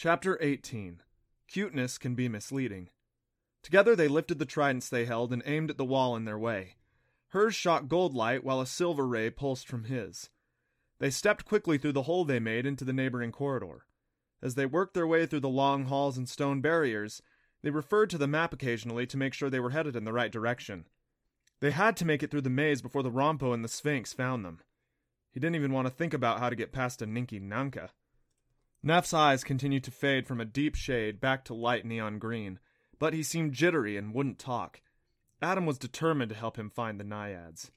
Chapter 18 Cuteness Can Be Misleading. Together they lifted the tridents they held and aimed at the wall in their way. Hers shot gold light while a silver ray pulsed from his. They stepped quickly through the hole they made into the neighboring corridor. As they worked their way through the long halls and stone barriers, they referred to the map occasionally to make sure they were headed in the right direction. They had to make it through the maze before the Rompo and the Sphinx found them. He didn't even want to think about how to get past a Ninki Nanka. Nef's eyes continued to fade from a deep shade back to light neon green, but he seemed jittery and wouldn't talk. Adam was determined to help him find the naiads.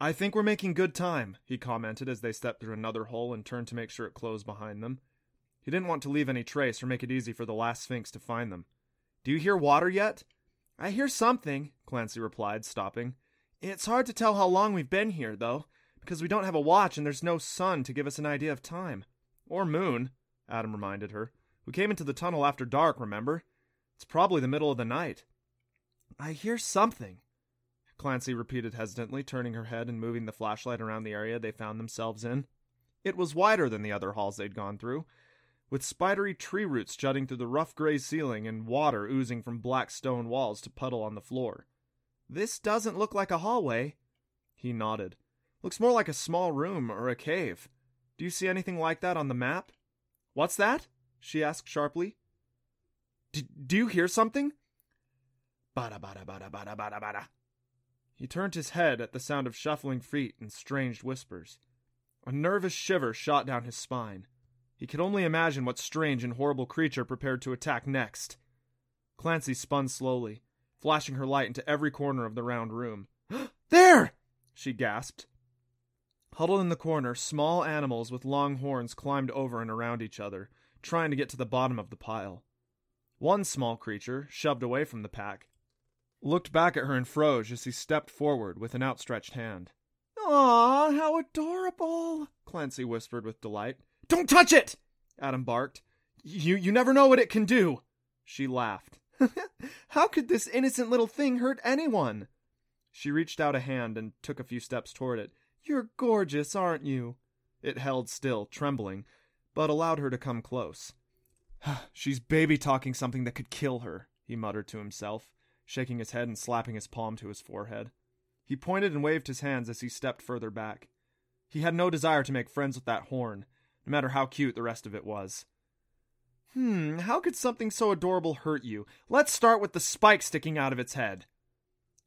I think we're making good time, he commented as they stepped through another hole and turned to make sure it closed behind them. He didn't want to leave any trace or make it easy for the last Sphinx to find them. Do you hear water yet? I hear something, Clancy replied, stopping. It's hard to tell how long we've been here, though, because we don't have a watch and there's no sun to give us an idea of time. Or moon, Adam reminded her. We came into the tunnel after dark, remember? It's probably the middle of the night. I hear something, Clancy repeated hesitantly, turning her head and moving the flashlight around the area they found themselves in. It was wider than the other halls they'd gone through, with spidery tree roots jutting through the rough gray ceiling and water oozing from black stone walls to puddle on the floor. This doesn't look like a hallway. He nodded. Looks more like a small room or a cave. Do you see anything like that on the map? What's that? she asked sharply. do you hear something? Bada bada bada bada bada bada. He turned his head at the sound of shuffling feet and strange whispers. A nervous shiver shot down his spine. He could only imagine what strange and horrible creature prepared to attack next. Clancy spun slowly, flashing her light into every corner of the round room. there! she gasped. Huddled in the corner, small animals with long horns climbed over and around each other, trying to get to the bottom of the pile. One small creature, shoved away from the pack, looked back at her and froze as he stepped forward with an outstretched hand. Aw, how adorable! Clancy whispered with delight. Don't touch it! Adam barked. You you never know what it can do. She laughed. how could this innocent little thing hurt anyone? She reached out a hand and took a few steps toward it. You're gorgeous, aren't you? It held still, trembling, but allowed her to come close. She's baby talking something that could kill her, he muttered to himself, shaking his head and slapping his palm to his forehead. He pointed and waved his hands as he stepped further back. He had no desire to make friends with that horn, no matter how cute the rest of it was. Hmm, how could something so adorable hurt you? Let's start with the spike sticking out of its head.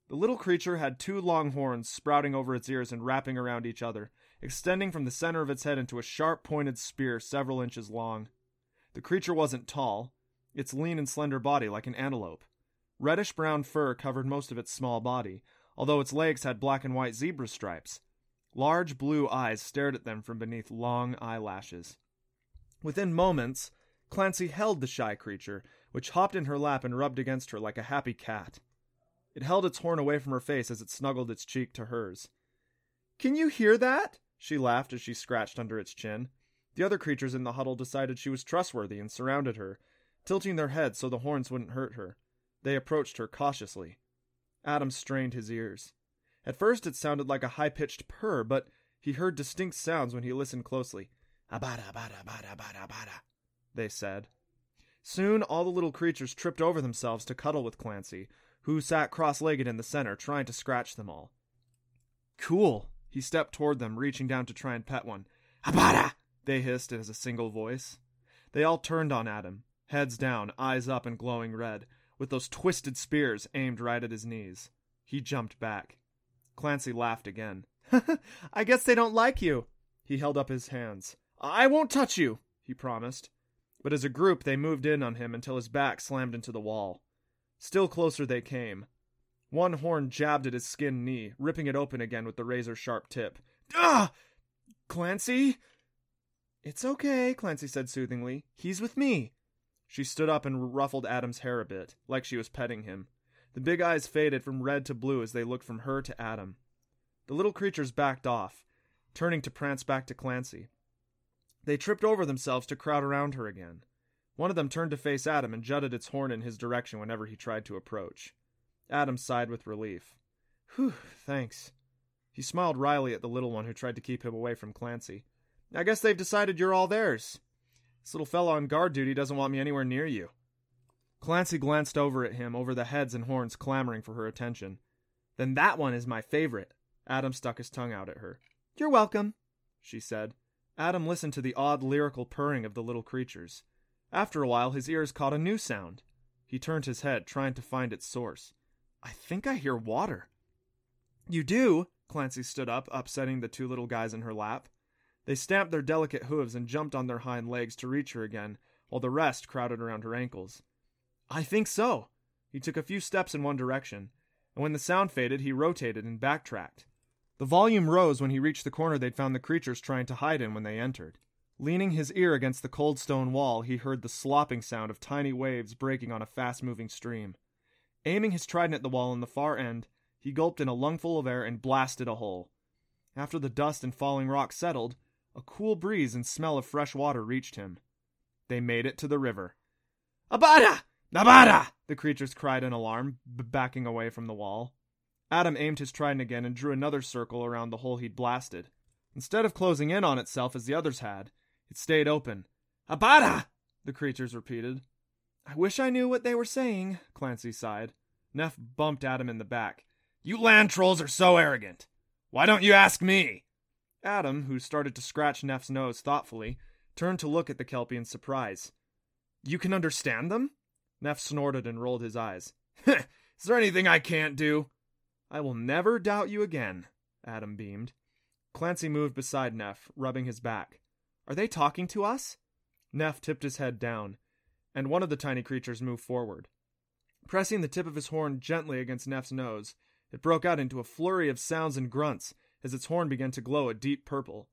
The little creature had two long horns sprouting over its ears and wrapping around each other, extending from the center of its head into a sharp pointed spear several inches long. The creature wasn't tall, its lean and slender body like an antelope. Reddish brown fur covered most of its small body, although its legs had black and white zebra stripes. Large blue eyes stared at them from beneath long eyelashes. Within moments, Clancy held the shy creature, which hopped in her lap and rubbed against her like a happy cat. It held its horn away from her face as it snuggled its cheek to hers. Can you hear that? She laughed as she scratched under its chin. The other creatures in the huddle decided she was trustworthy and surrounded her, tilting their heads so the horns wouldn't hurt her. They approached her cautiously. Adam strained his ears. At first it sounded like a high pitched purr, but he heard distinct sounds when he listened closely. Abada, bada, bada, bada, bada, they said. Soon all the little creatures tripped over themselves to cuddle with Clancy, who sat cross legged in the center, trying to scratch them all. Cool. He stepped toward them, reaching down to try and pet one. Abada! They hissed as a single voice. They all turned on Adam, heads down, eyes up and glowing red, with those twisted spears aimed right at his knees. He jumped back. Clancy laughed again. I guess they don't like you. He held up his hands. I won't touch you, he promised. But as a group, they moved in on him until his back slammed into the wall. Still closer they came. One horn jabbed at his skinned knee, ripping it open again with the razor sharp tip. Ah! Clancy? It's okay, Clancy said soothingly. He's with me. She stood up and ruffled Adam's hair a bit, like she was petting him. The big eyes faded from red to blue as they looked from her to Adam. The little creatures backed off, turning to prance back to Clancy. They tripped over themselves to crowd around her again. One of them turned to face Adam and jutted its horn in his direction whenever he tried to approach. Adam sighed with relief. Whew, thanks. He smiled wryly at the little one who tried to keep him away from Clancy. I guess they've decided you're all theirs. This little fellow on guard duty doesn't want me anywhere near you. Clancy glanced over at him, over the heads and horns clamoring for her attention. Then that one is my favorite. Adam stuck his tongue out at her. You're welcome, she said. Adam listened to the odd lyrical purring of the little creatures. After a while, his ears caught a new sound. He turned his head, trying to find its source. I think I hear water. You do? Clancy stood up, upsetting the two little guys in her lap. They stamped their delicate hooves and jumped on their hind legs to reach her again, while the rest crowded around her ankles. I think so. He took a few steps in one direction, and when the sound faded, he rotated and backtracked. The volume rose when he reached the corner they'd found the creatures trying to hide in when they entered. Leaning his ear against the cold stone wall, he heard the slopping sound of tiny waves breaking on a fast moving stream. Aiming his trident at the wall in the far end, he gulped in a lungful of air and blasted a hole. After the dust and falling rock settled, a cool breeze and smell of fresh water reached him. They made it to the river. Abada! Abada! The creatures cried in alarm, b- backing away from the wall. Adam aimed his trident again and drew another circle around the hole he'd blasted. Instead of closing in on itself as the others had, it stayed open. Abada! The creatures repeated. I wish I knew what they were saying, Clancy sighed. Nef bumped Adam in the back. You land trolls are so arrogant. Why don't you ask me? Adam, who started to scratch Nef's nose thoughtfully, turned to look at the Kelpie in surprise. You can understand them? Nef snorted and rolled his eyes. Is there anything I can't do? I will never doubt you again, Adam beamed. Clancy moved beside Nef, rubbing his back. Are they talking to us? Nef tipped his head down, and one of the tiny creatures moved forward. Pressing the tip of his horn gently against Nef's nose, it broke out into a flurry of sounds and grunts as its horn began to glow a deep purple.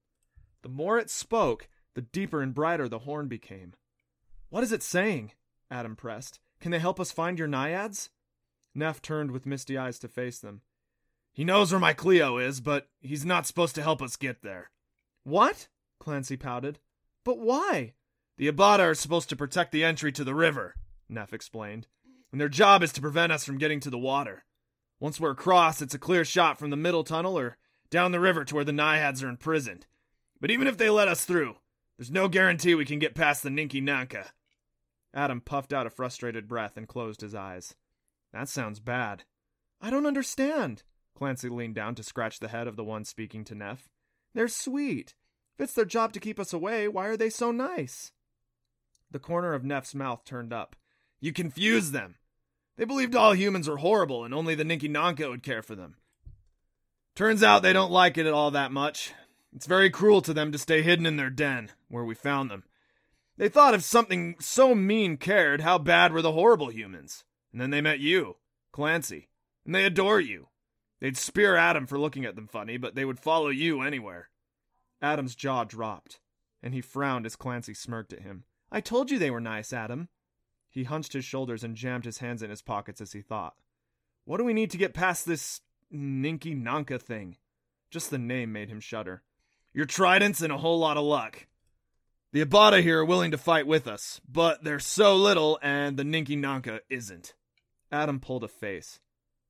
The more it spoke, the deeper and brighter the horn became. What is it saying? Adam pressed. Can they help us find your naiads? Nef turned with misty eyes to face them. He knows where my Cleo is, but he's not supposed to help us get there. What? Clancy pouted. But why? The Abada are supposed to protect the entry to the river, Nef explained, and their job is to prevent us from getting to the water. Once we're across, it's a clear shot from the middle tunnel or down the river to where the Naiads are imprisoned. But even if they let us through, there's no guarantee we can get past the Ninki Nanka. Adam puffed out a frustrated breath and closed his eyes. That sounds bad. I don't understand. Clancy leaned down to scratch the head of the one speaking to Nef. They're sweet. If it's their job to keep us away, why are they so nice? The corner of Nef's mouth turned up. You confuse them. They believed all humans were horrible and only the Ninki Nanka would care for them. Turns out they don't like it at all that much. It's very cruel to them to stay hidden in their den, where we found them. They thought if something so mean cared, how bad were the horrible humans? And then they met you, Clancy, and they adore you. They'd spear Adam for looking at them funny, but they would follow you anywhere. Adam's jaw dropped, and he frowned as Clancy smirked at him. I told you they were nice, Adam. He hunched his shoulders and jammed his hands in his pockets as he thought. What do we need to get past this Ninki Nanka thing? Just the name made him shudder. Your tridents and a whole lot of luck. The Abada here are willing to fight with us, but they're so little and the Ninki Nanka isn't. Adam pulled a face.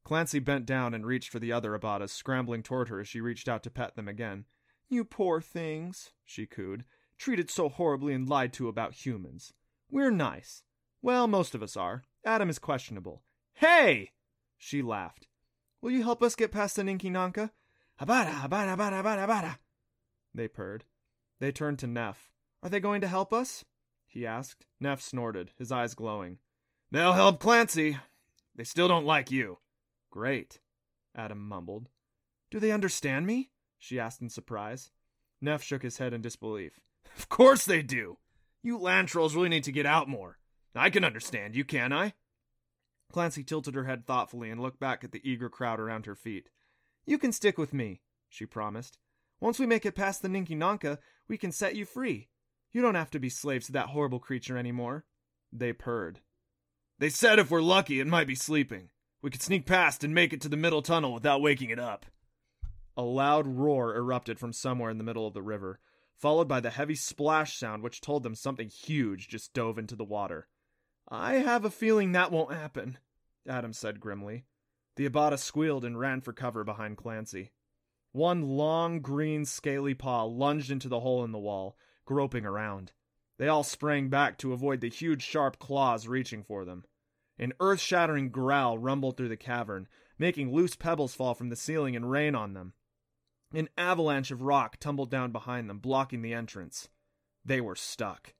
Clancy bent down and reached for the other Abadas, scrambling toward her as she reached out to pet them again. You poor things, she cooed. Treated so horribly and lied to about humans. We're nice. Well, most of us are. Adam is questionable. Hey! She laughed. Will you help us get past the Ninki Nanka? Abada, abada, abada, abada, abada. They purred. They turned to Nef. Are they going to help us? He asked. Nef snorted, his eyes glowing. They'll help Clancy. They still don't like you. Great, Adam mumbled. Do they understand me? She asked in surprise. Nef shook his head in disbelief. Of course they do. You land trolls really need to get out more. I can understand you, can I? Clancy tilted her head thoughtfully and looked back at the eager crowd around her feet. You can stick with me, she promised. Once we make it past the Ninki Nanka, we can set you free. You don't have to be slaves to that horrible creature anymore. They purred. They said if we're lucky, it might be sleeping. We could sneak past and make it to the middle tunnel without waking it up. A loud roar erupted from somewhere in the middle of the river, followed by the heavy splash sound which told them something huge just dove into the water. I have a feeling that won't happen, Adam said grimly. The Abada squealed and ran for cover behind Clancy. One long, green, scaly paw lunged into the hole in the wall, groping around. They all sprang back to avoid the huge sharp claws reaching for them. An earth shattering growl rumbled through the cavern, making loose pebbles fall from the ceiling and rain on them. An avalanche of rock tumbled down behind them, blocking the entrance. They were stuck.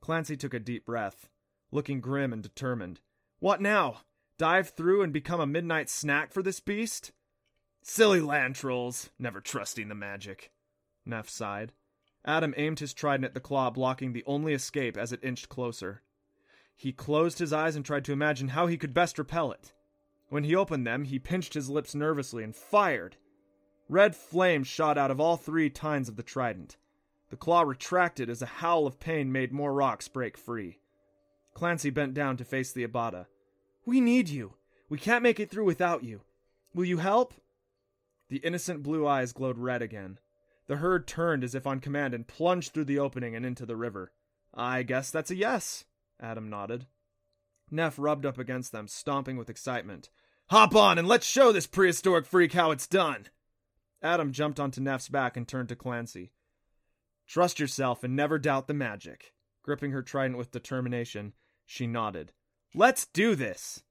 Clancy took a deep breath, looking grim and determined. What now? Dive through and become a midnight snack for this beast? Silly land trolls, never trusting the magic. Nef sighed. Adam aimed his trident at the claw, blocking the only escape as it inched closer. He closed his eyes and tried to imagine how he could best repel it. When he opened them, he pinched his lips nervously and fired. Red flame shot out of all three tines of the trident. The claw retracted as a howl of pain made more rocks break free. Clancy bent down to face the Abada. We need you. We can't make it through without you. Will you help? The innocent blue eyes glowed red again. The herd turned as if on command and plunged through the opening and into the river. I guess that's a yes, Adam nodded. Nef rubbed up against them, stomping with excitement. Hop on and let's show this prehistoric freak how it's done! Adam jumped onto Nef's back and turned to Clancy. Trust yourself and never doubt the magic. Gripping her trident with determination, she nodded. Let's do this!